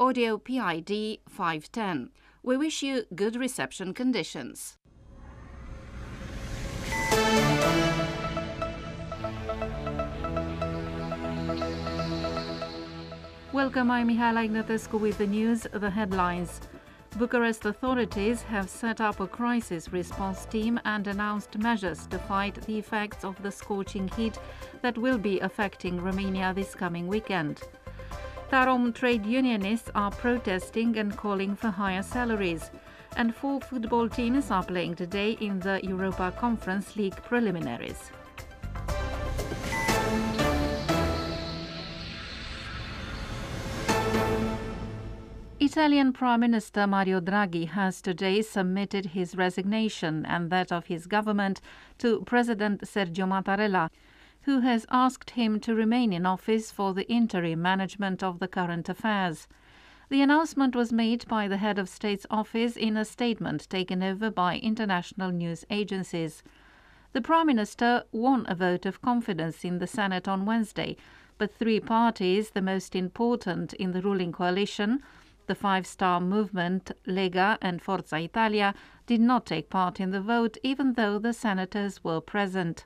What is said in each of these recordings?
Audio PID 510. We wish you good reception conditions. Welcome, I'm Mihaela Ignatescu with the news, the headlines. Bucharest authorities have set up a crisis response team and announced measures to fight the effects of the scorching heat that will be affecting Romania this coming weekend. Tarom trade unionists are protesting and calling for higher salaries, and four football teams are playing today in the Europa Conference League preliminaries. Italian Prime Minister Mario Draghi has today submitted his resignation and that of his government to President Sergio Mattarella, who has asked him to remain in office for the interim management of the current affairs. The announcement was made by the head of state's office in a statement taken over by international news agencies. The Prime Minister won a vote of confidence in the Senate on Wednesday, but three parties, the most important in the ruling coalition, the Five Star Movement, Lega, and Forza Italia did not take part in the vote, even though the senators were present.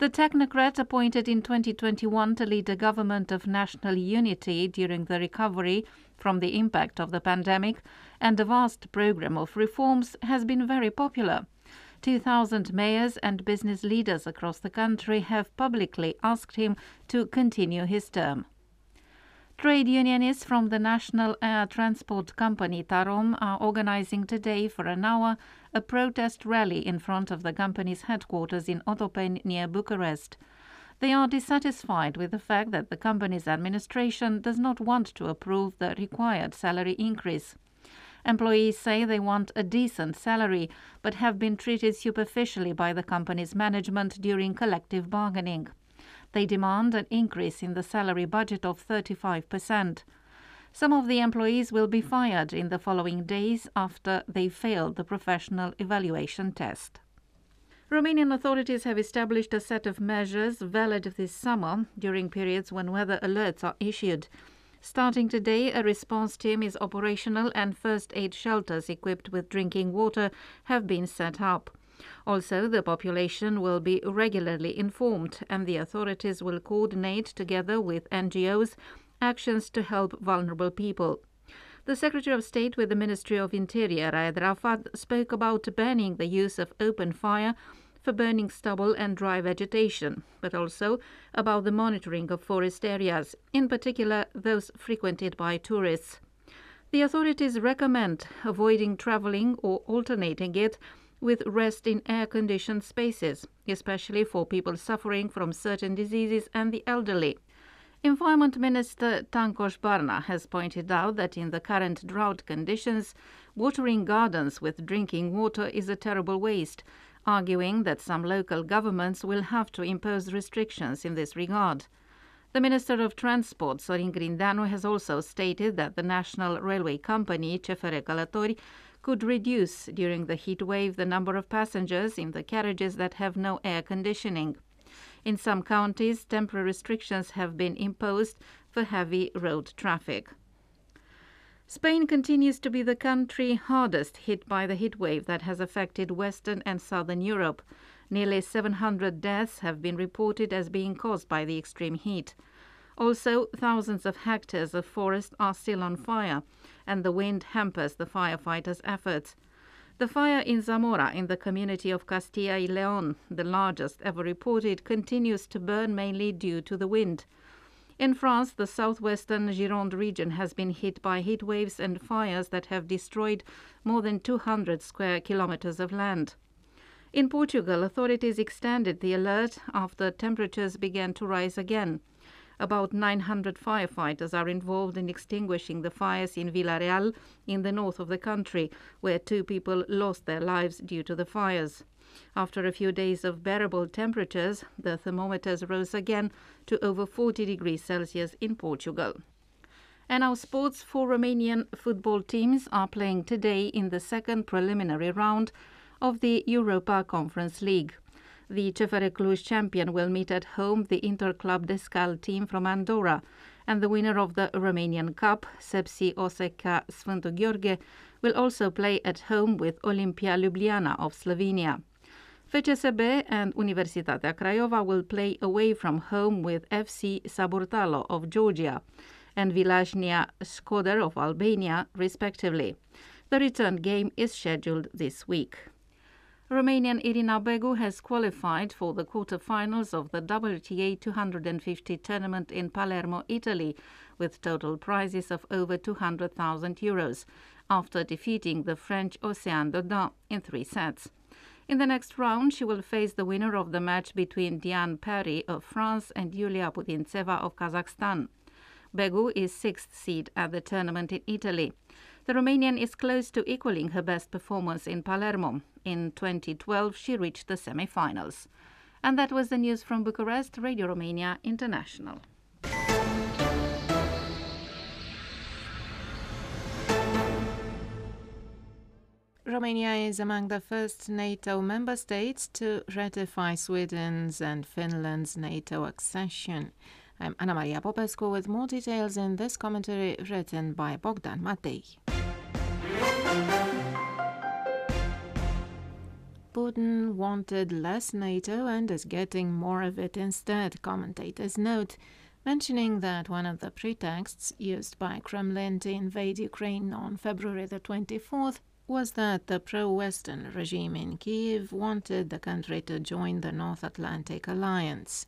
The technocrat appointed in 2021 to lead a government of national unity during the recovery from the impact of the pandemic and a vast program of reforms has been very popular. 2,000 mayors and business leaders across the country have publicly asked him to continue his term. Trade unionists from the national air transport company Tarom are organizing today for an hour a protest rally in front of the company's headquarters in Otopeni near Bucharest. They are dissatisfied with the fact that the company's administration does not want to approve the required salary increase. Employees say they want a decent salary, but have been treated superficially by the company's management during collective bargaining. They demand an increase in the salary budget of 35%. Some of the employees will be fired in the following days after they failed the professional evaluation test. Romanian authorities have established a set of measures valid this summer during periods when weather alerts are issued. Starting today, a response team is operational and first aid shelters equipped with drinking water have been set up. Also, the population will be regularly informed and the authorities will coordinate together with NGOs actions to help vulnerable people. The Secretary of State with the Ministry of Interior, Raed Arafat, spoke about banning the use of open fire for burning stubble and dry vegetation, but also about the monitoring of forest areas, in particular those frequented by tourists. The authorities recommend avoiding traveling or alternating it with rest in air conditioned spaces, especially for people suffering from certain diseases and the elderly. Environment Minister Tanczos Barna has pointed out that in the current drought conditions, watering gardens with drinking water is a terrible waste, arguing that some local governments will have to impose restrictions in this regard. The Minister of Transport, Sorin Grindeanu, has also stated that the National Railway Company, CFR Călători, could reduce during the heat wave the number of passengers in the carriages that have no air conditioning. In some counties, temporary restrictions have been imposed for heavy road traffic. Spain continues to be the country hardest hit by the heat wave that has affected Western and Southern Europe. Nearly 700 deaths have been reported as being caused by the extreme heat. Also, thousands of hectares of forest are still on fire, and the wind hampers the firefighters' efforts. The fire in Zamora in the community of Castilla y León, the largest ever reported, continues to burn mainly due to the wind. In France, the southwestern Gironde region has been hit by heat waves and fires that have destroyed more than 200 square kilometers of land. In Portugal, authorities extended the alert after temperatures began to rise again. About 900 firefighters are involved in extinguishing the fires in Vila Real, in the north of the country, where two people lost their lives due to the fires. After a few days of bearable temperatures, the thermometers rose again to over 40 degrees Celsius in Portugal. And our sports four Romanian football teams are playing today in the second preliminary round of the Europa Conference League. The CFR Cluj champion will meet at home the Interclub Descal team from Andorra, and the winner of the Romanian Cup, Sepsi OSK Sfântu Gheorghe, will also play at home with Olimpia Ljubljana of Slovenia. FCSB and Universitatea Craiova will play away from home with FC Saburtalo of Georgia and Vllaznia Shkodër of Albania, respectively. The return game is scheduled this week. Romanian Irina Begu has qualified for the quarterfinals of the WTA 250 tournament in Palermo, Italy, with total prizes of over 200,000 euros, after defeating the French Océane Dodin in three sets. In the next round, she will face the winner of the match between Diane Parry of France and Yulia Putintseva of Kazakhstan. Begu is sixth seed at the tournament in Italy. The Romanian is close to equaling her best performance in Palermo. In 2012, she reached the semi-finals. And that was the news from Bucharest, Radio Romania International. Romania is among the first NATO member states to ratify Sweden's and Finland's NATO accession. I'm Anna Maria Popescu with more details in this commentary written by Bogdan Matei. Putin wanted less NATO and is getting more of it instead, commentators note, mentioning that one of the pretexts used by Kremlin to invade Ukraine on February the 24th was that the pro-Western regime in Kiev wanted the country to join the North Atlantic Alliance.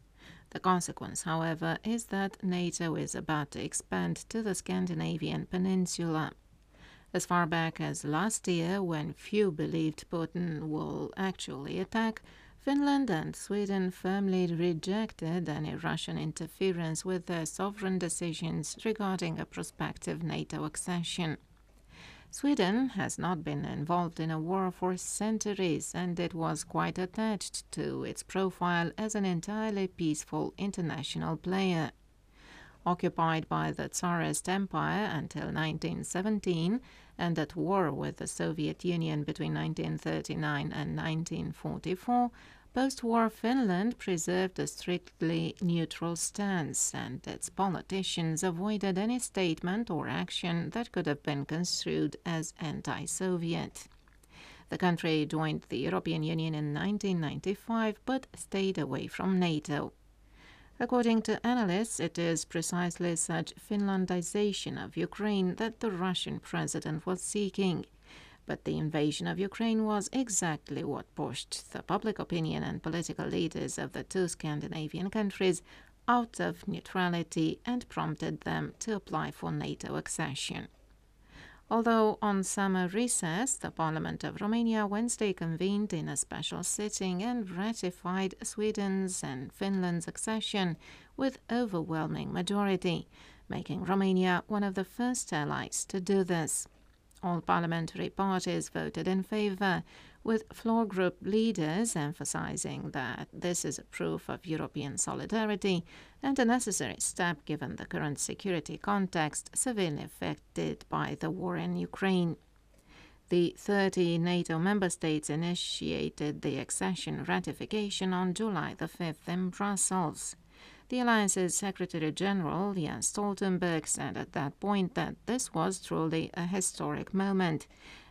The consequence, however, is that NATO is about to expand to the Scandinavian peninsula. As far back as last year, when few believed Putin will actually attack, Finland and Sweden firmly rejected any Russian interference with their sovereign decisions regarding a prospective NATO accession. Sweden has not been involved in a war for centuries and it was quite attached to its profile as an entirely peaceful international player. Occupied by the Tsarist Empire until 1917 and at war with the Soviet Union between 1939 and 1944, Post-war Finland preserved a strictly neutral stance, and its politicians avoided any statement or action that could have been construed as anti-Soviet. The country joined the European Union in 1995 but stayed away from NATO. According to analysts, it is precisely such Finlandization of Ukraine that the Russian president was seeking. But the invasion of Ukraine was exactly what pushed the public opinion and political leaders of the two Scandinavian countries out of neutrality and prompted them to apply for NATO accession. Although on summer recess, the Parliament of Romania Wednesday convened in a special sitting and ratified Sweden's and Finland's accession with overwhelming majority, making Romania one of the first allies to do this. All parliamentary parties voted in favour, with floor group leaders emphasizing that this is a proof of European solidarity and a necessary step given the current security context severely affected by the war in Ukraine. The 30 NATO member states initiated the accession ratification on July the 5th in Brussels. The alliance's Secretary General Jens Stoltenberg said at that point that this was truly a historic moment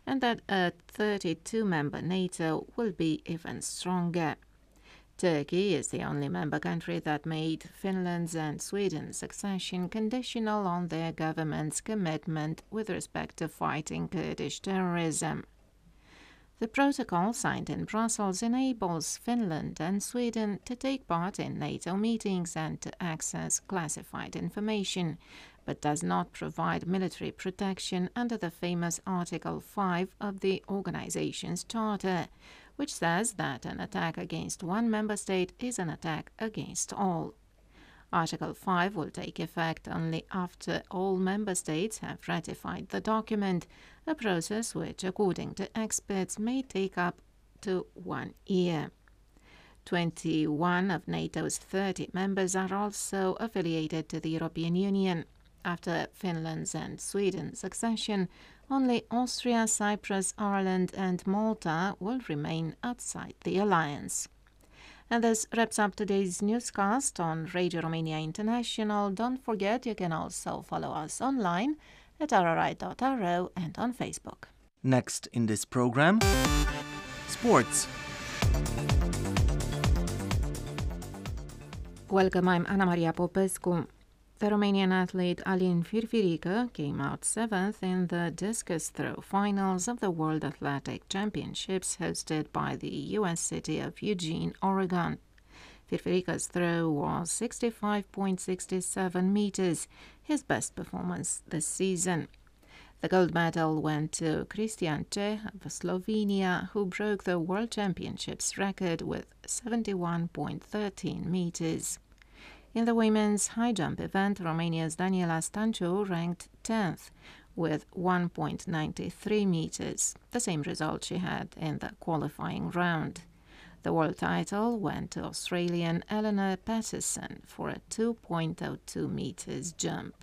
and that a 32 member NATO will be even stronger. Turkey is the only member country that made Finland's and Sweden's accession conditional on their government's commitment with respect to fighting Kurdish terrorism. The protocol signed in Brussels enables Finland and Sweden to take part in NATO meetings and to access classified information, but does not provide military protection under the famous Article 5 of the organization's charter, which says that an attack against one member state is an attack against all. Article 5 will take effect only after all member states have ratified the document, a process which, according to experts, may take up to one year. 21 of NATO's 30 members are also affiliated to the European Union. After Finland's and Sweden's accession, only Austria, Cyprus, Ireland, and Malta will remain outside the alliance. And this wraps up today's newscast on Radio Romania International. Don't forget you can also follow us online at rri.ro and on Facebook. Next in this program, sports. Welcome, I'm Anna Maria Popescu. The Romanian athlete Alin Firfirică came out seventh in the discus throw finals of the World Athletic Championships hosted by the U.S. city of Eugene, Oregon. Firfirica's throw was 65.67 meters, his best performance this season. The gold medal went to Kristjan Čeh of Slovenia, who broke the World Championships record with 71.13 meters. In the women's high jump event, Romania's Daniela Stanciu ranked 10th with 1.93 meters, the same result she had in the qualifying round. The world title went to Australian Eleanor Patterson for a 2.02 meters jump.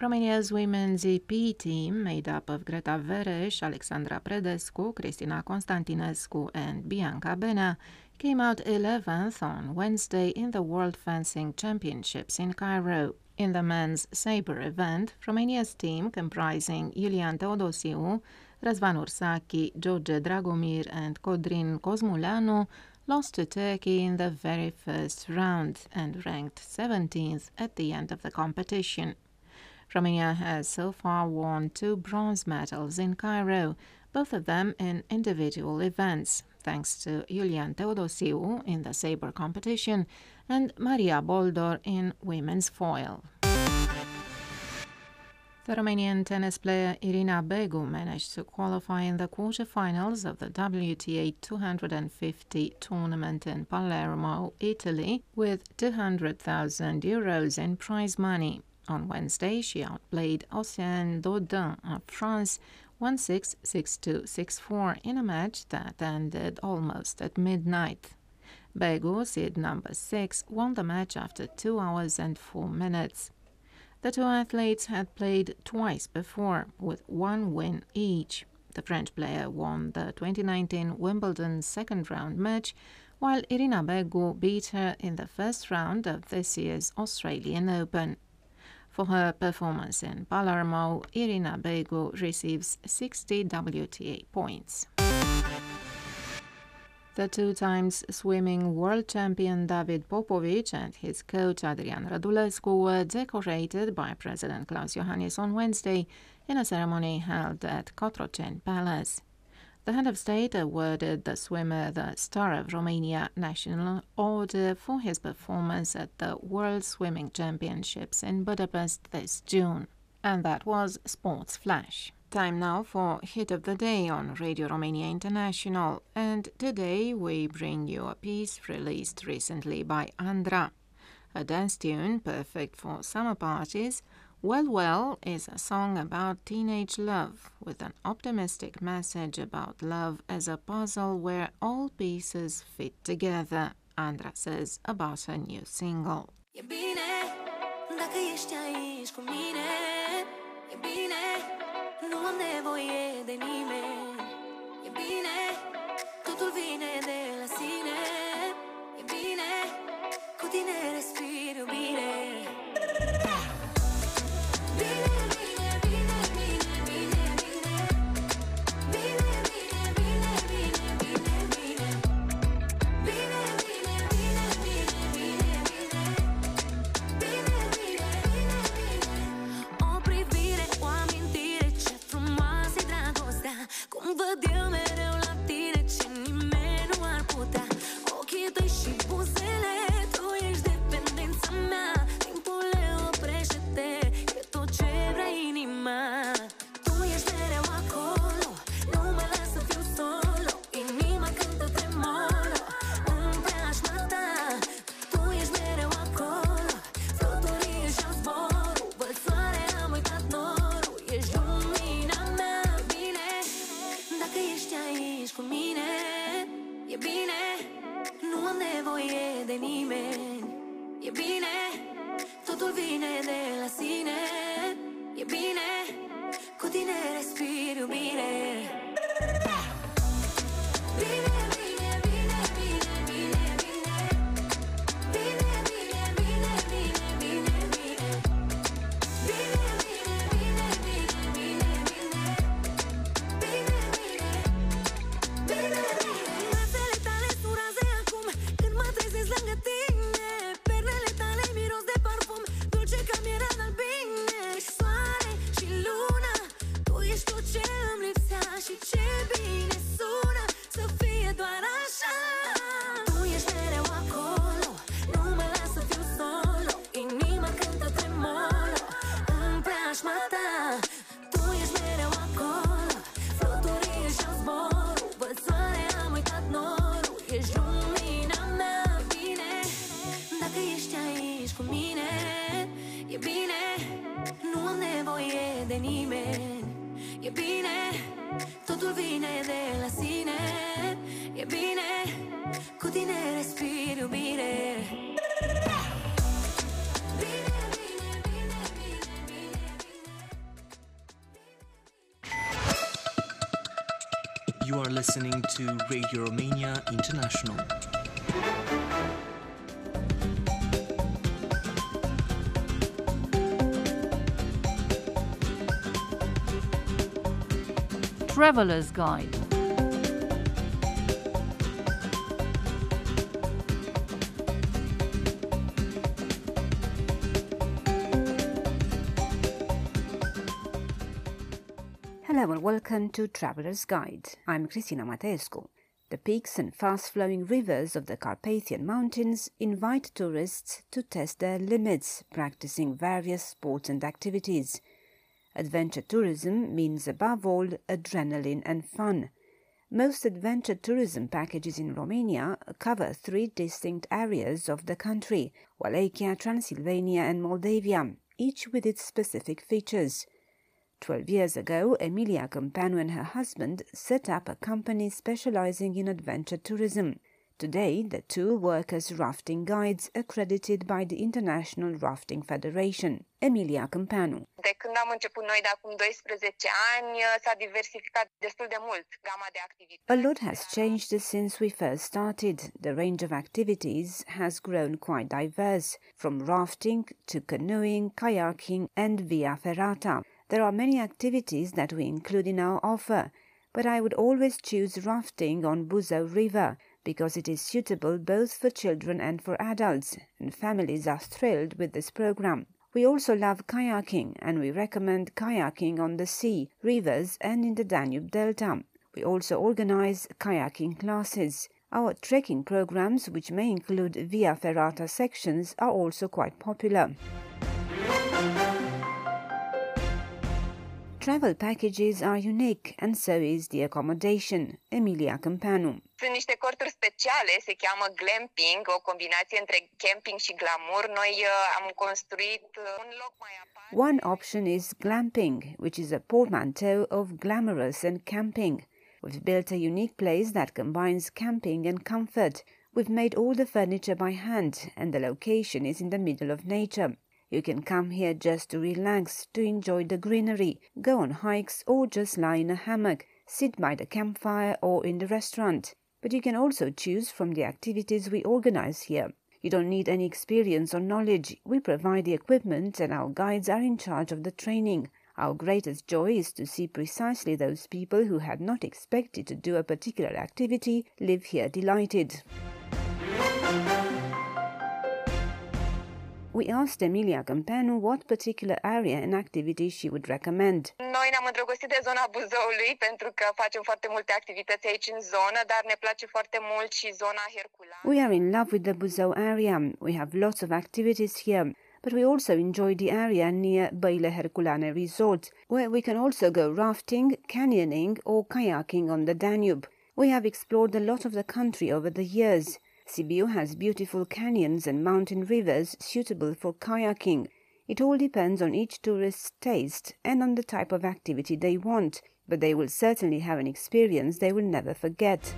Romania's women's épée team, made up of Greta Veres, Alexandra Predescu, Cristina Constantinescu, and Bianca Benea, came out 11th on Wednesday in the World Fencing Championships in Cairo. In the men's sabre event, Romania's team, comprising Iulian Teodosiu, Răzvan Ursachi, George Dragomir, and Codrin Cosmuleanu, lost to Turkey in the very first round and ranked 17th at the end of the competition. Romania has so far won two bronze medals in Cairo, both of them in individual events, thanks to Iulian Teodosiu in the sabre competition and Maria Boldor in women's foil. The Romanian tennis player Irina Begu managed to qualify in the quarterfinals of the WTA 250 tournament in Palermo, Italy, with 200,000 euros in prize money. On Wednesday, she outplayed Océane Dodin of France 166264 in a match that ended almost at midnight. Begu, seed number 6, won the match after 2 hours and 4 minutes. The two athletes had played twice before, with one win each. The French player won the 2019 Wimbledon second round match, while Irina Begu beat her in the first round of this year's Australian Open. For her performance in Palermo, Irina Begu receives 60 WTA points. The two times swimming world champion David Popovici and his coach Adrian Radulescu were decorated by President Klaus Iohannis on Wednesday in a ceremony held at Cotroceni Palace. The head of state awarded the swimmer the Star of Romania National Order for his performance at the World Swimming Championships in Budapest this June. And that was Sports Flash. Time now for Hit of the Day on Radio Romania International. And today we bring you a piece released recently by Andra. A dance tune perfect for summer parties well Well is a song about teenage love with an optimistic message about love as a puzzle where all pieces fit together, Andra says about her new single. To Radio Romania International. Traveler's Guide. Welcome to Traveler's Guide. I'm Cristina Mateescu. The peaks and fast-flowing rivers of the Carpathian Mountains invite tourists to test their limits, practicing various sports and activities. Adventure tourism means above all adrenaline and fun. Most adventure tourism packages in Romania cover three distinct areas of the country Wallachia, Transylvania, and Moldavia, each with its specific features. Twelve years ago, Emilia Câmpeanu and her husband set up a company specializing in adventure tourism. Today, the two work as rafting guides accredited by the International Rafting Federation. Emilia Câmpeanu. De când am început noi de acum 12 ani, uh, s-a diversificat destul de mult gama de activități. A lot has changed since we first started. The range of activities has grown quite diverse, from rafting to canoeing, kayaking, and via ferrata. There are many activities that we include in our offer, but I would always choose rafting on Buzău River because it is suitable both for children and for adults, and families are thrilled with this program. We also love kayaking, and we recommend kayaking on the sea, rivers, and in the Danube Delta. We also organize kayaking classes. Our trekking programs, which may include via ferrata sections, are also quite popular. Travel packages are unique, and so is the accommodation. Emilia Câmpeanu. Sunt niște corturi speciale, se cheamă glamping, o combinație între camping și glamour. Noi uh, am construit uh, un loc mai aparte. One option is glamping, which is a portmanteau of glamorous and camping. We've built a unique place that combines camping and comfort. We've made all the furniture by hand, and the location is in the middle of nature. You can come here just to relax, to enjoy the greenery, go on hikes, or just lie in a hammock, sit by the campfire or in the restaurant. But you can also choose from the activities we organize here. You don't need any experience or knowledge. We provide the equipment and our guides are in charge of the training. Our greatest joy is to see precisely those people who had not expected to do a particular activity live here delighted. We asked Emilia Câmpeanu what particular area and activity she would recommend. Noi ne-am îndrăgostit de zona Buzăului pentru că facem foarte multe activități aici în zonă, dar ne place foarte mult și zona Herculan. We are in love with the Buzău area. We have lots of activities here, but we also enjoy the area near Băile Herculane Resort, where we can also go rafting, canyoning, or kayaking on the Danube. We have explored a lot of the country over the years. Sibiu has beautiful canyons and mountain rivers suitable for kayaking. It all depends on each tourist's taste and on the type of activity they want, but they will certainly have an experience they will never forget.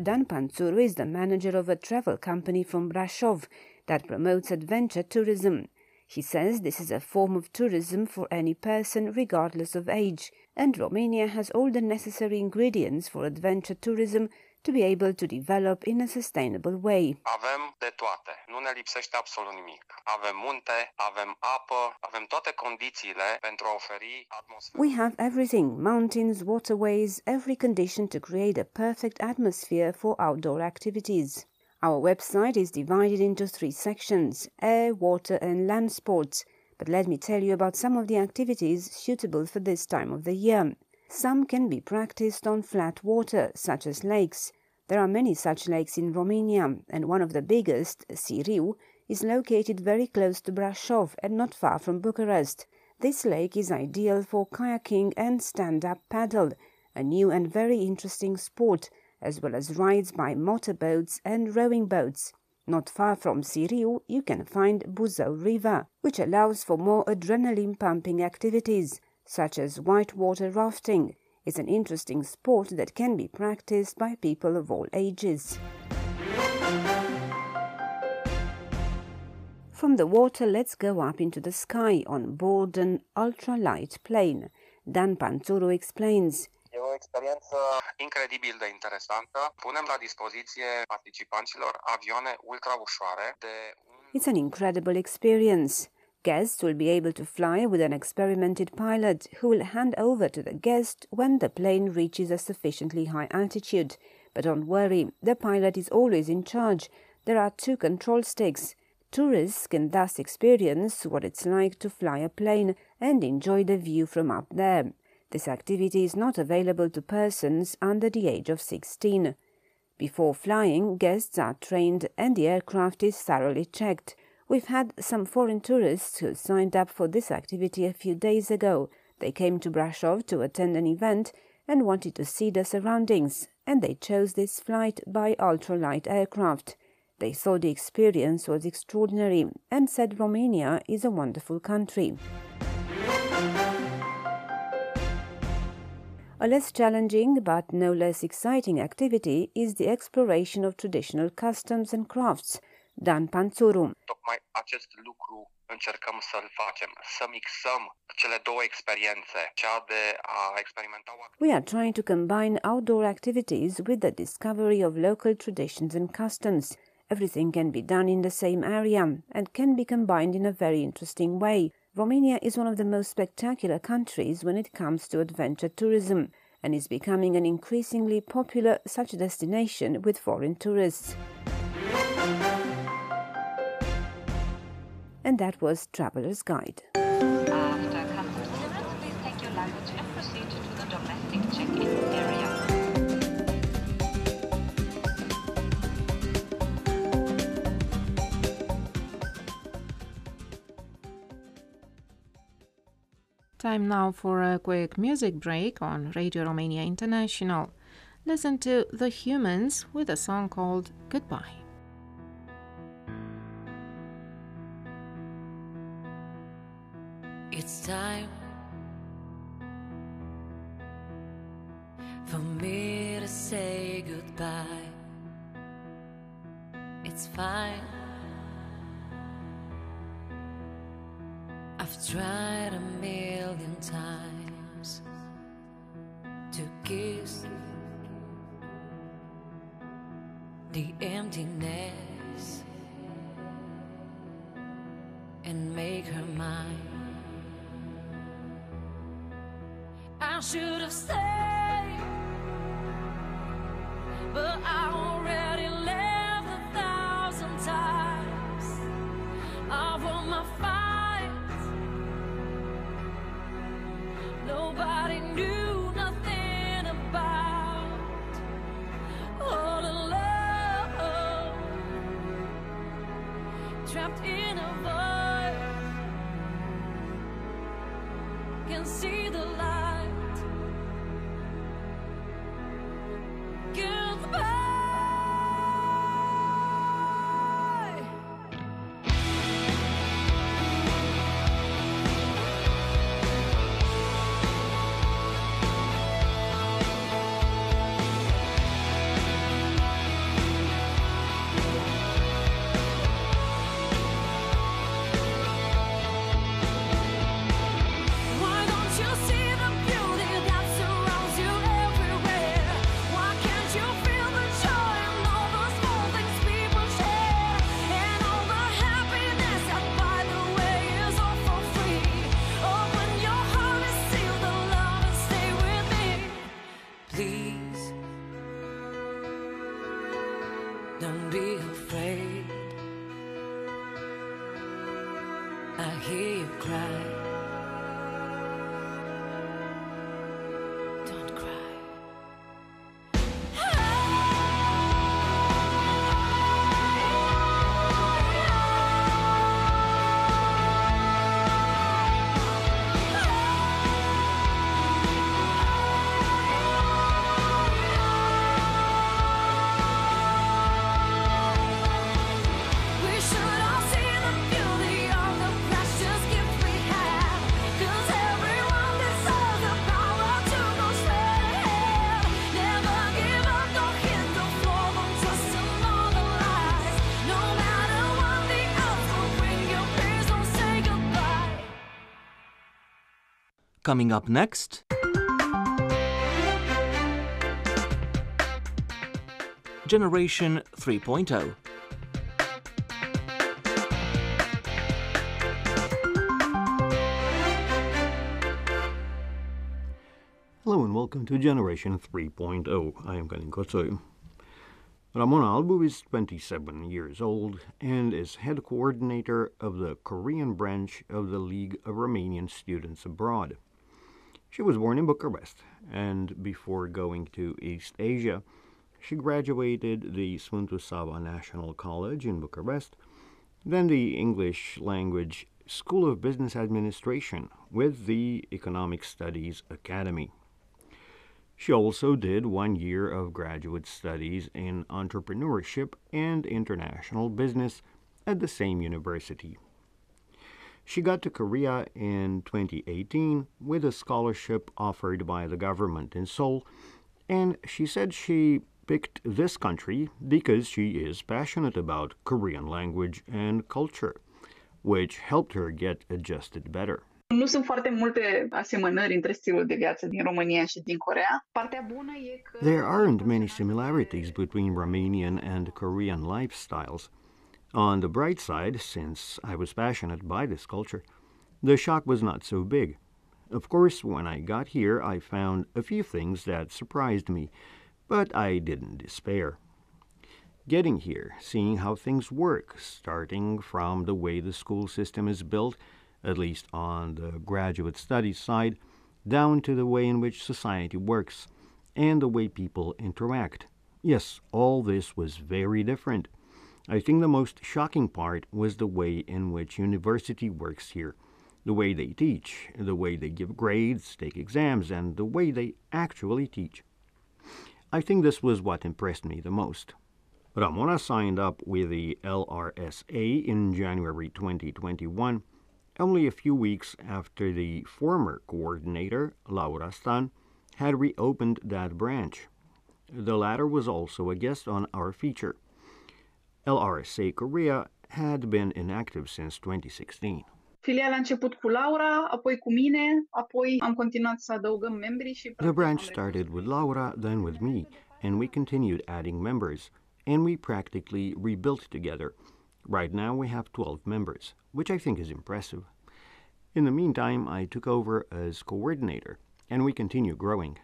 Dan Pantsuru is the manager of a travel company from Brasov that promotes adventure tourism. He says this is a form of tourism for any person regardless of age, and Romania has all the necessary ingredients for adventure tourism to be able to develop in a sustainable way. Avem de toate, nu ne lipsește absolut nimic. Avem munte, avem apă, avem toate condițiile pentru a oferi atmosferă. We have everything mountains, waterways, every condition to create a perfect atmosphere for outdoor activities. Our website is divided into three sections air, water, and land sports. But let me tell you about some of the activities suitable for this time of the year. Some can be practiced on flat water, such as lakes. There are many such lakes in Romania, and one of the biggest, Siriu, is located very close to Brasov and not far from Bucharest. This lake is ideal for kayaking and stand up paddle, a new and very interesting sport, as well as rides by motorboats and rowing boats. Not far from Siriu, you can find Buzău River, which allows for more adrenaline pumping activities, such as whitewater rafting. It's an interesting sport that can be practiced by people of all ages. From the water, let's go up into the sky on board an ultralight plane. Dan Pantsuru explains. O experiență incredibil de interesantă. Punem la dispoziție participanților avioane ultra ușoare de It's an incredible experience. Guests will be able to fly with an experimented pilot who will hand over to the guest when the plane reaches a sufficiently high altitude. But don't worry, the pilot is always in charge. There are two control sticks. Tourists can thus experience what it's like to fly a plane and enjoy the view from up there. This activity is not available to persons under the age of 16. Before flying, guests are trained and the aircraft is thoroughly checked. We've had some foreign tourists who signed up for this activity a few days ago. They came to Brasov to attend an event and wanted to see the surroundings, and they chose this flight by ultralight aircraft. They thought the experience was extraordinary and said Romania is a wonderful country. A less challenging but no less exciting activity is the exploration of traditional customs and crafts. Dan Pantsuru. Tocmai acest lucru încercăm să-l facem, să mixăm cele două experiențe, cea de a experimenta o We are trying to combine outdoor activities with the discovery of local traditions and customs. Everything can be done in the same area and can be combined in a very interesting way. Romania is one of the most spectacular countries when it comes to adventure tourism and is becoming an increasingly popular such destination with foreign tourists. And that was Traveler's Guide. Time now for a quick music break on Radio Romania International. Listen to The Humans with a song called Goodbye. It's time for me to say goodbye. It's fine. I've tried a million times to kiss the emptiness and make her mine. I should have stayed, Coming up next. Generation oh. 3.0. Hello and welcome to Generation 3.0. I am Kanin Kotsoy. Ramona Albu is 27 years old and is head coordinator of the Korean branch of the League of Romanian Students Abroad. She was born in Bucharest and before going to East Asia, she graduated the Sfântu Sava National College in Bucharest, then the English Language School of Business Administration with the Economic Studies Academy. She also did one year of graduate studies in entrepreneurship and international business at the same university. She got to Korea in 2018 with a scholarship offered by the government in Seoul, and she said she picked this country because she is passionate about Korean language and culture, which helped her get adjusted better. Nu sunt foarte multe asemănări între stilul de viață din România și din Corea. Partea bună e că... There aren't many similarities between Romanian and Korean lifestyles. On the bright side, since I was passionate by this culture, the shock was not so big. Of course, when I got here, I found a few things that surprised me, but I didn't despair. Getting here, seeing how things work, starting from the way the school system is built, at least on the graduate studies side, down to the way in which society works and the way people interact. Yes, all this was very different. I think the most shocking part was the way in which university works here. The way they teach, the way they give grades, take exams, and the way they actually teach. I think this was what impressed me the most. Ramona signed up with the LRSA in January 2021, only a few weeks after the former coordinator, Laura Stan, had reopened that branch. The latter was also a guest on our feature. LRSA Korea had been inactive since 2016. Filiala a început cu Laura, apoi cu mine, apoi am continuat să adăugăm membri și... The branch started with Laura, then with me, and we continued adding members, and we practically rebuilt together. Right now we have 12 members, which I think is impressive. In the meantime, I took over as coordinator, and we continue growing.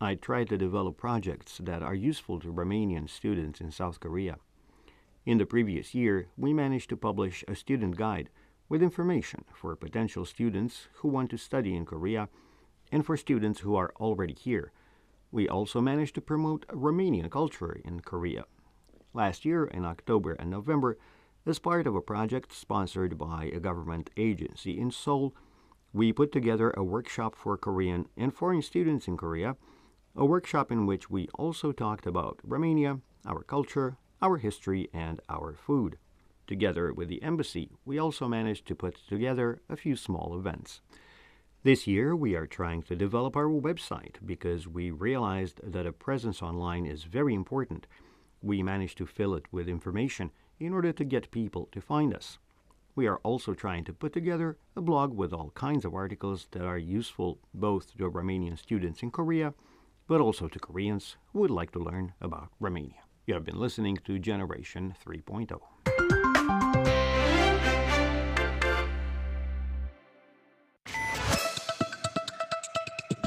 I try to develop projects that are useful to Romanian students in South Korea. In the previous year, we managed to publish a student guide with information for potential students who want to study in Korea and for students who are already here. We also managed to promote Romanian culture in Korea. Last year, in October and November, as part of a project sponsored by a government agency in Seoul, we put together a workshop for Korean and foreign students in Korea, a workshop in which we also talked about Romania, our culture, our history, and our food. Together with the embassy, we also managed to put together a few small events. This year, we are trying to develop our website because we realized that a presence online is very important. We managed to fill it with information in order to get people to find us. We are also trying to put together a blog with all kinds of articles that are useful both to Romanian students in Korea, but also to Koreans who would like to learn about Romania. You have been listening to Generation oh. 3.0.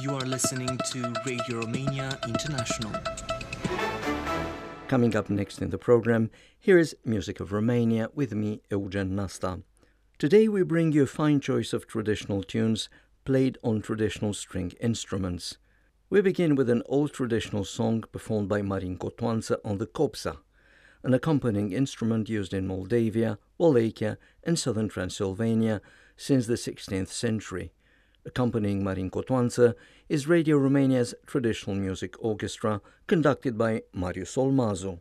You are listening to Radio Romania International. Coming up next in the program, here is Music of Romania with me, Eugen Nasta. Today we bring you a fine choice of traditional tunes played on traditional string instruments. We begin with an old traditional song performed by Marin Cotoanță on the kobza, an accompanying instrument used in Moldavia, Wallachia, and southern Transylvania since the 16th century. Accompanying Marin Cotoanță is Radio Romania's traditional music orchestra, conducted by Marius Olmazu.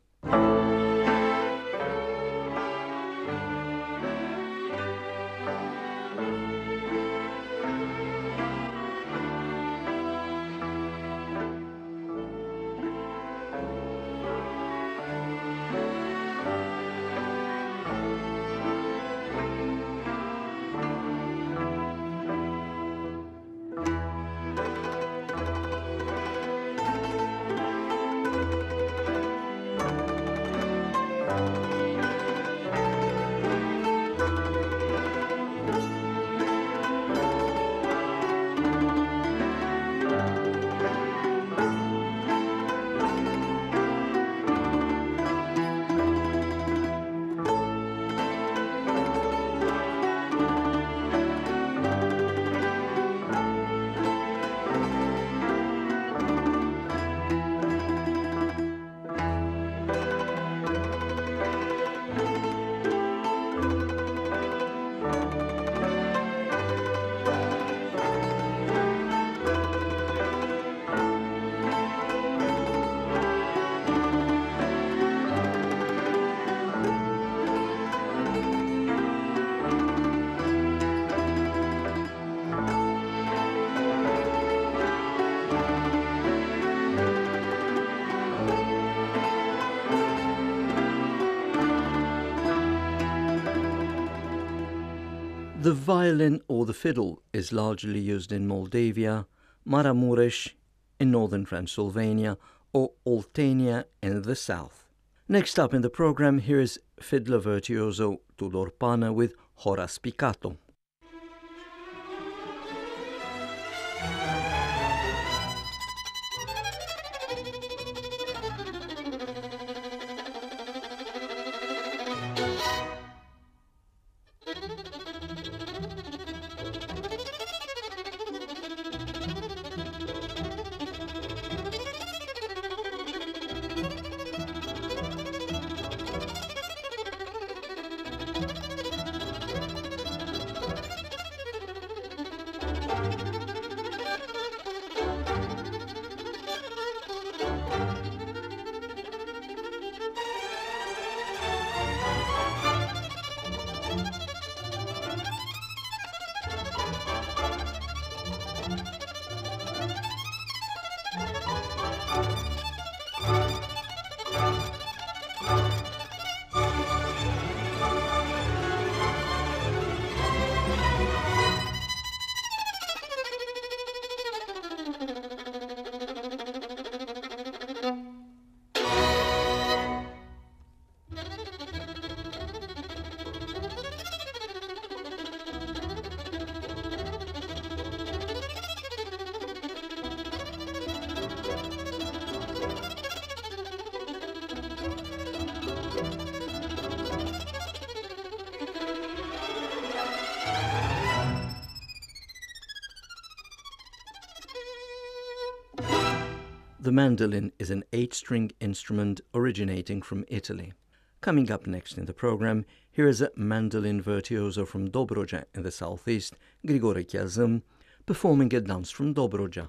Violin or the fiddle is largely used in Moldavia, Maramuresh in northern Transylvania, or Oltenia in the south. Next up in the program, here is fiddler virtuoso Tudor Pana with Hora Spiccato. The mandolin is an eight string instrument originating from Italy. Coming up next in the program, here is a mandolin virtuoso from Dobruja in the southeast, Grigore Kiazim, performing a dance from Dobruja.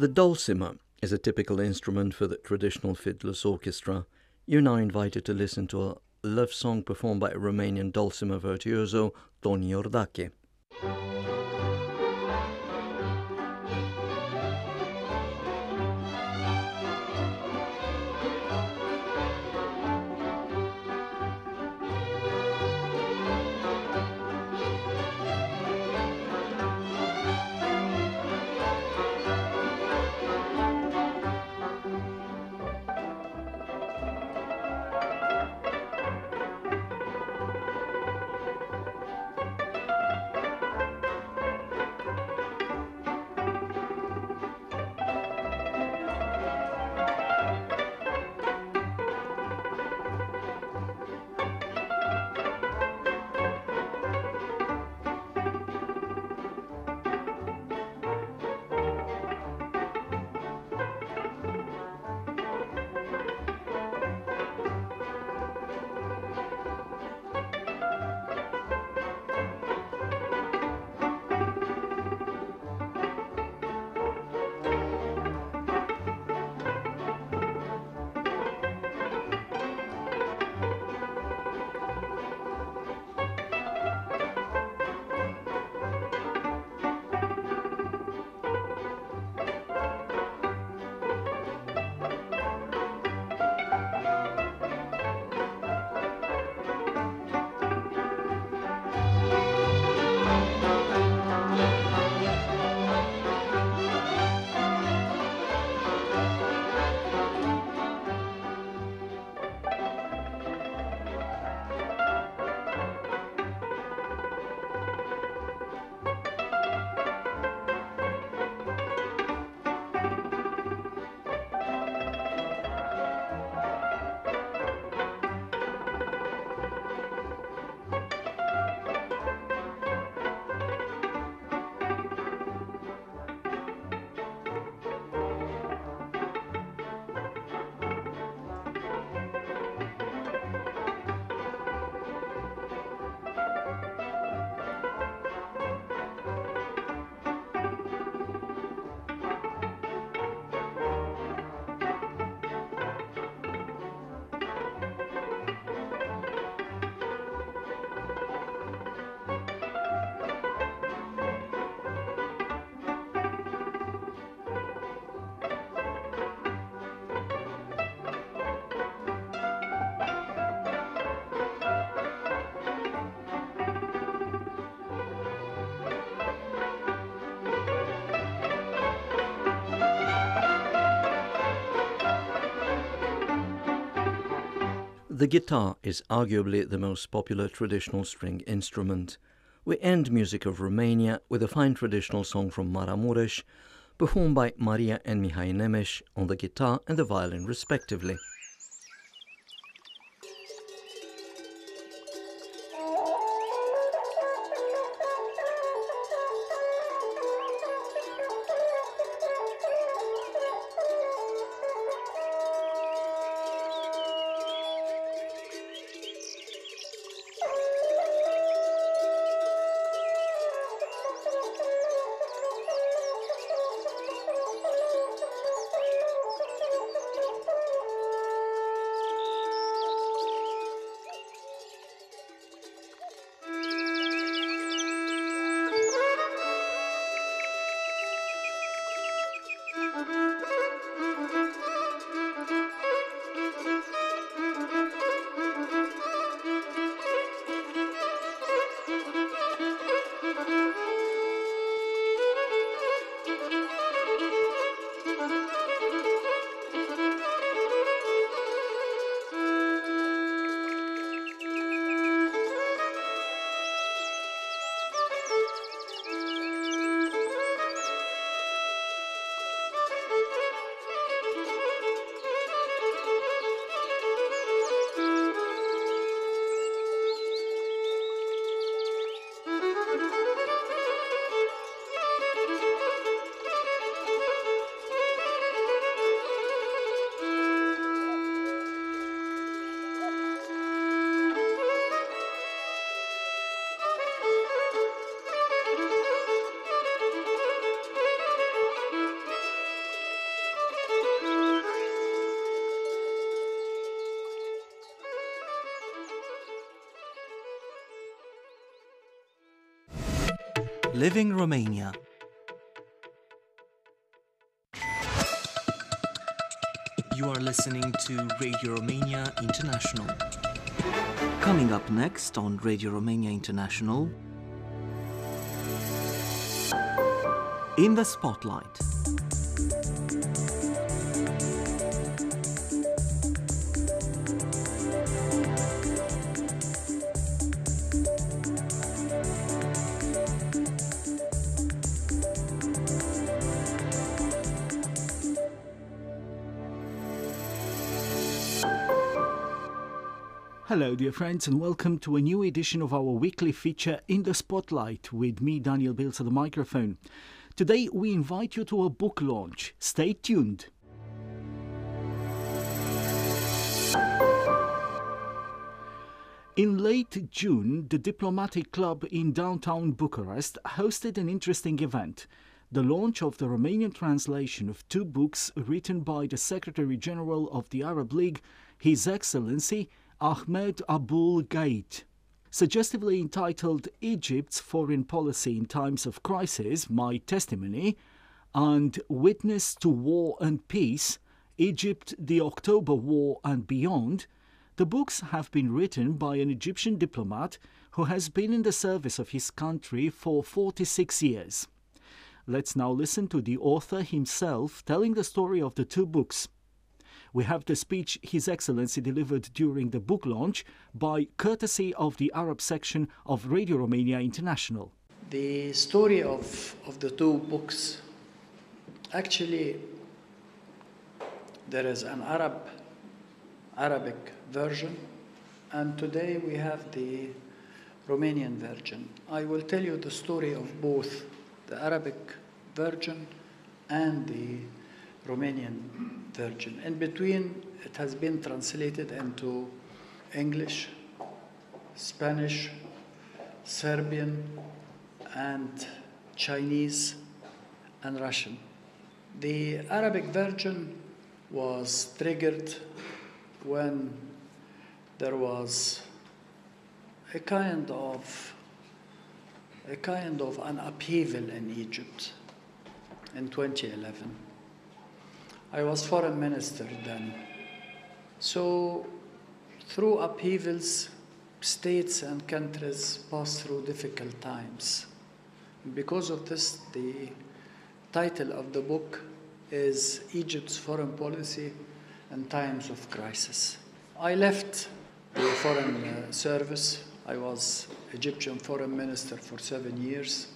The dulcimer is a typical instrument for the traditional fiddler's orchestra. You're now invited to listen to a love song performed by Romanian dulcimer virtuoso, Toni Iordache. The guitar is arguably the most popular traditional string instrument. We end Music of Romania with a fine traditional song from Maramuresh, performed by Maria and Mihai Nemes on the guitar and the violin respectively. Living Romania. You are listening to Radio Romania International. Coming up next on Radio Romania International. In the Spotlight. Hello, dear friends, and welcome to a new edition of our weekly feature In the Spotlight with me, Daniel Bills, at the microphone. Today, we invite you to a book launch. Stay tuned. In late June, the Diplomatic Club in downtown Bucharest hosted an interesting event the launch of the Romanian translation of two books written by the Secretary General of the Arab League, His Excellency Ahmed Aboul Gheit. Suggestively entitled Egypt's Foreign Policy in Times of Crisis My Testimony and Witness to War and Peace Egypt, the October War and Beyond, the books have been written by an Egyptian diplomat who has been in the service of his country for 46 years. Let's now listen to the author himself telling the story of the two books. We have the speech His Excellency delivered during the book launch by courtesy of the Arab section of Radio Romania International. The story of, of the two books actually, there is an Arab Arabic version, and today we have the Romanian version. I will tell you the story of both the Arabic version and the Romanian version. In between, it has been translated into English, Spanish, Serbian, and Chinese and Russian. The Arabic version was triggered when there was a kind of a kind of an upheaval in Egypt in 2011. I was foreign minister then. So, through upheavals, states and countries pass through difficult times. Because of this, the title of the book is Egypt's Foreign Policy in Times of Crisis. I left the Foreign uh, Service. I was Egyptian Foreign Minister for seven years.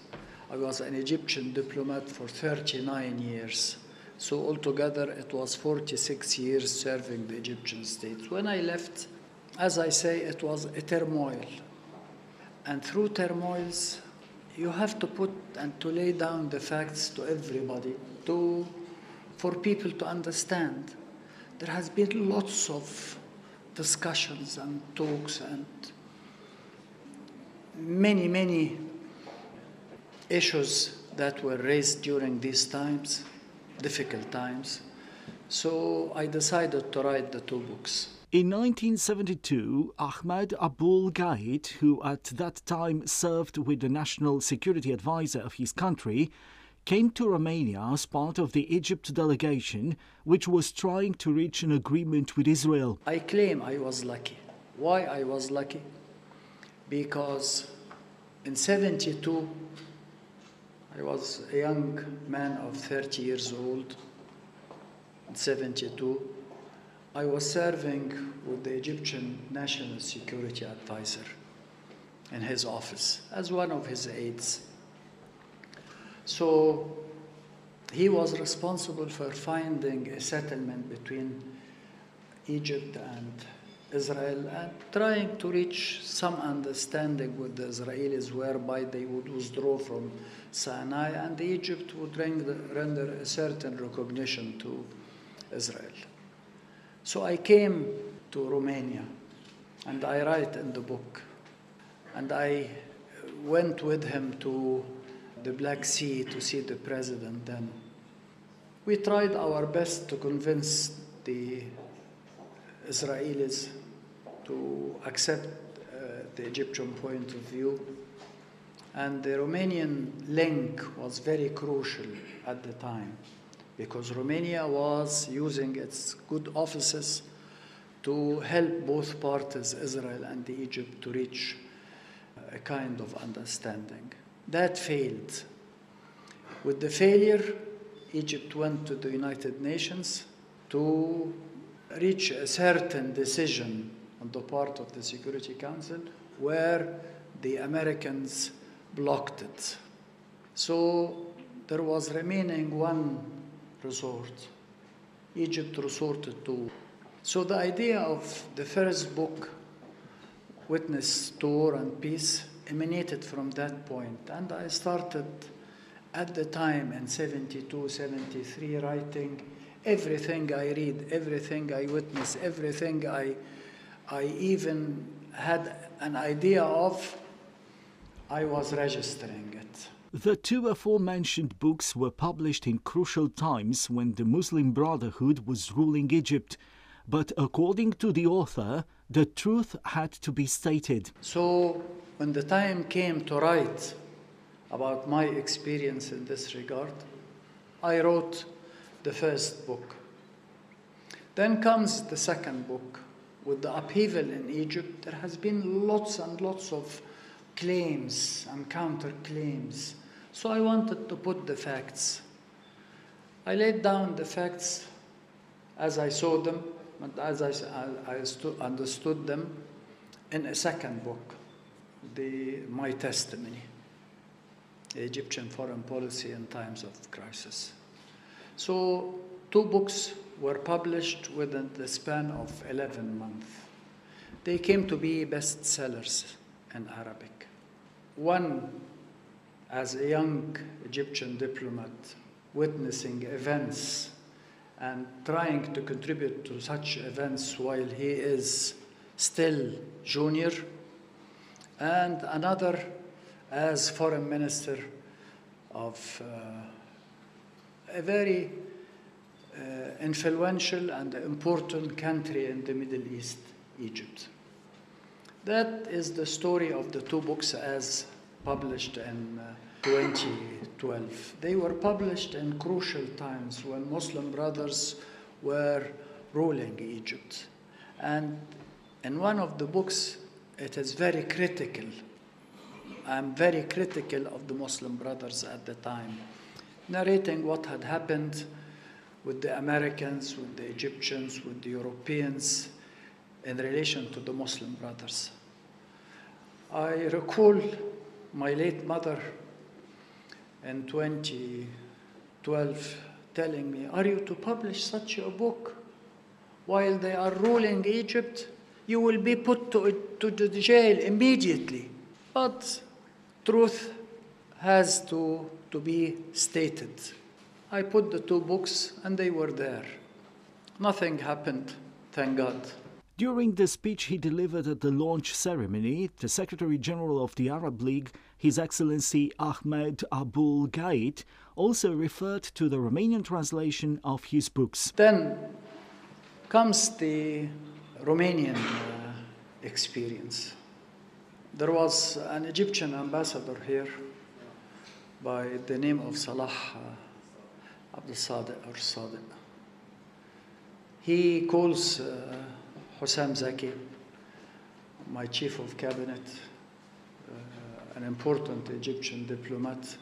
I was an Egyptian diplomat for 39 years. So altogether, it was 46 years serving the Egyptian state. When I left, as I say, it was a turmoil. And through turmoils, you have to put and to lay down the facts to everybody, to, for people to understand. There has been lots of discussions and talks and many, many issues that were raised during these times, difficult times. So I decided to write the two books. In 1972, Ahmed Aboul Gheit, who at that time served with the National Security Advisor of his country, came to Romania as part of the Egypt delegation, which was trying to reach an agreement with Israel. I claim I was lucky. Why I was lucky? Because in 72, I was a young man of 30 years old. 72, I was serving with the Egyptian National Security Advisor in his office as one of his aides. So he was responsible for finding a settlement between Egypt and Israel and trying to reach some understanding with the Israelis whereby they would withdraw from Sinai and Egypt would render, a certain recognition to Israel. So I came to Romania and I write in the book. And I went with him to the Black Sea to see the president then. We tried our best to convince the Israelis to accept uh, the Egyptian point of view. And the Romanian link was very crucial at the time because Romania was using its good offices to help both parties, Israel and Egypt, to reach uh, a kind of understanding. That failed. With the failure, Egypt went to the United Nations to reach a certain decision on the part of the Security Council where the Americans blocked it. So there was remaining one resort. Egypt resorted to. So the idea of the first book, Witness to War and Peace, emanated from that point. And I started at the time in 72, 73 writing everything I read, everything I witness, everything I, I even had an idea of, I was registering it. The two aforementioned books were published in crucial times when the Muslim Brotherhood was ruling Egypt. But according to the author, the truth had to be stated. So when the time came to write about my experience in this regard, I wrote the first book. Then comes the second book. With the upheaval in Egypt, there has been lots and lots of claims and counterclaims. So I wanted to put the facts. I laid down the facts as I saw them, and as I, uh, I, I understood them in a second book, the, my testimony, Egyptian foreign policy in times of crisis. So two books were published within the span of 11 months. They came to be bestsellers in Arabic. One, as a young Egyptian diplomat, witnessing events and trying to contribute to such events while he is still junior, and another as foreign minister of uh, a very uh, influential and important country in the Middle East, Egypt. That is the story of the two books as published in uh, 2012. They were published in crucial times when Muslim brothers were ruling Egypt. And in one of the books, it is very critical. I'm very critical of the Muslim brothers at the time, narrating what had happened with the Americans, with the Egyptians, with the Europeans in relation to the Muslim brothers. I recall my late mother in 2012 telling me, Are you to publish such a book while they are ruling Egypt? You will be put to, to the jail immediately. But truth has to, to be stated. I put the two books and they were there. Nothing happened, thank God. During the speech he delivered at the launch ceremony, the Secretary General of the Arab League, His Excellency Ahmed Aboul Gheit, also referred to the Romanian translation of his books. Then comes the Romanian uh, experience. There was an Egyptian ambassador here by the name of Salah uh, Abdel Sadiq or Sadiq. He calls uh, Hussam Zaki, my chief of cabinet, uh, an important Egyptian diplomat,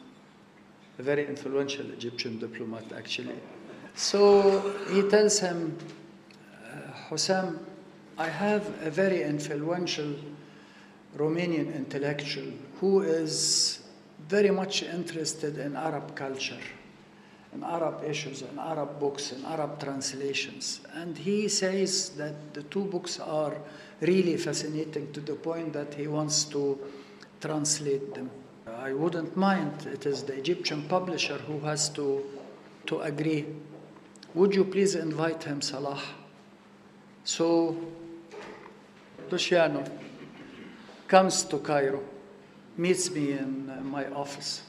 a very influential Egyptian diplomat actually. So he tells him, uh, Hussam, I have a very influential Romanian intellectual who is very much interested in Arab culture, in Arab issues, and Arab books, and Arab translations. And he says that the two books are really fascinating to the point that he wants to translate them. I wouldn't mind, it is the Egyptian publisher who has to, to agree. Would you please invite him, Salah? So, Luciano comes to Cairo, meets me in uh, my office,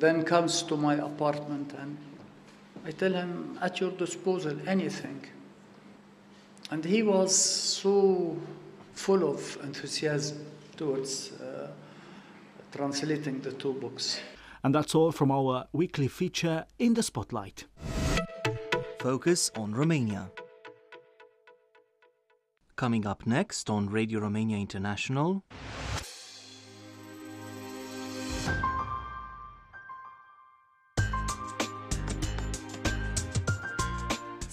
then comes to my apartment, and I tell him, at your disposal, anything. And he was so full of enthusiasm towards uh, translating the two books. And that's all from our weekly feature in the spotlight. Focus on Romania. Coming up next on Radio Romania International.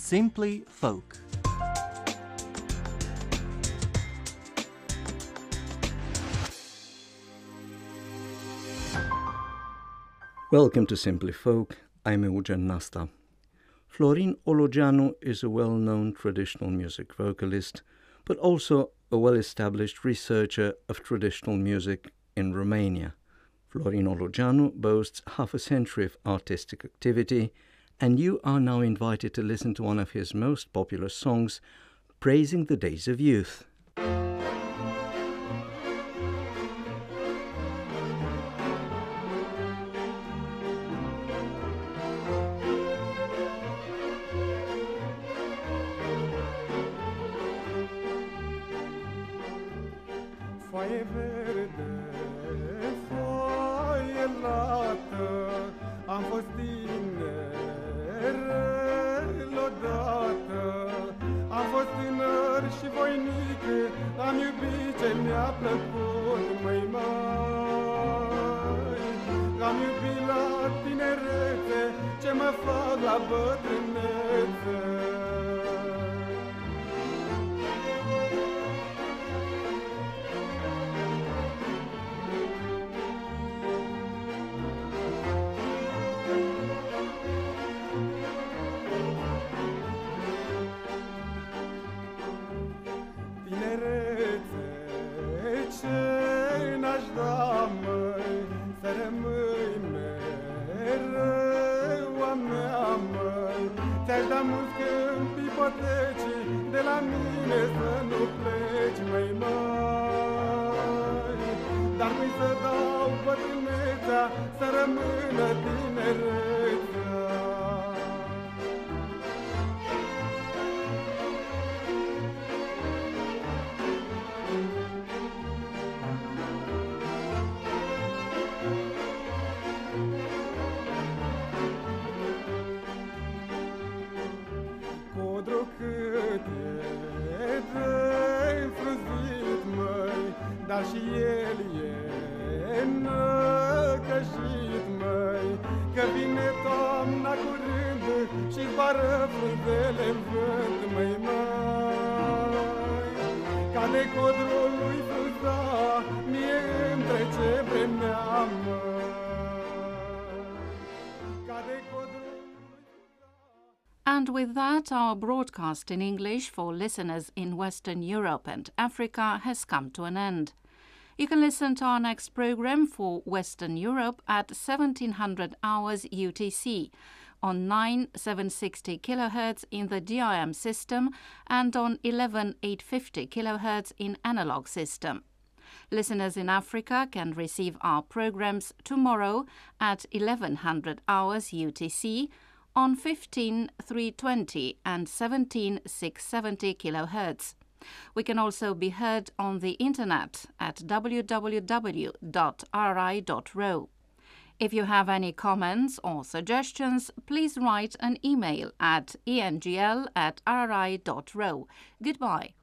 Simply Folk. Welcome to Simply Folk. I'm Eugen Nasta. Florin Ologianu is a well known traditional music vocalist, but also a well established researcher of traditional music in Romania. Florin Ologianu boasts half a century of artistic activity, and you are now invited to listen to one of his most popular songs, praising the days of youth. And with that, our broadcast in English for listeners in Western Europe and Africa has come to an end. You can listen to our next program for Western Europe at 1700 hours UTC on 9760 kHz in the DRM system and on 11850 kHz in analog system. Listeners in Africa can receive our programs tomorrow at 1100 hours UTC on 15320 and 17670 kHz. We can also be heard on the internet at www.rri.ro. If you have any comments or suggestions, please write an email at engl at rri.ro. Goodbye.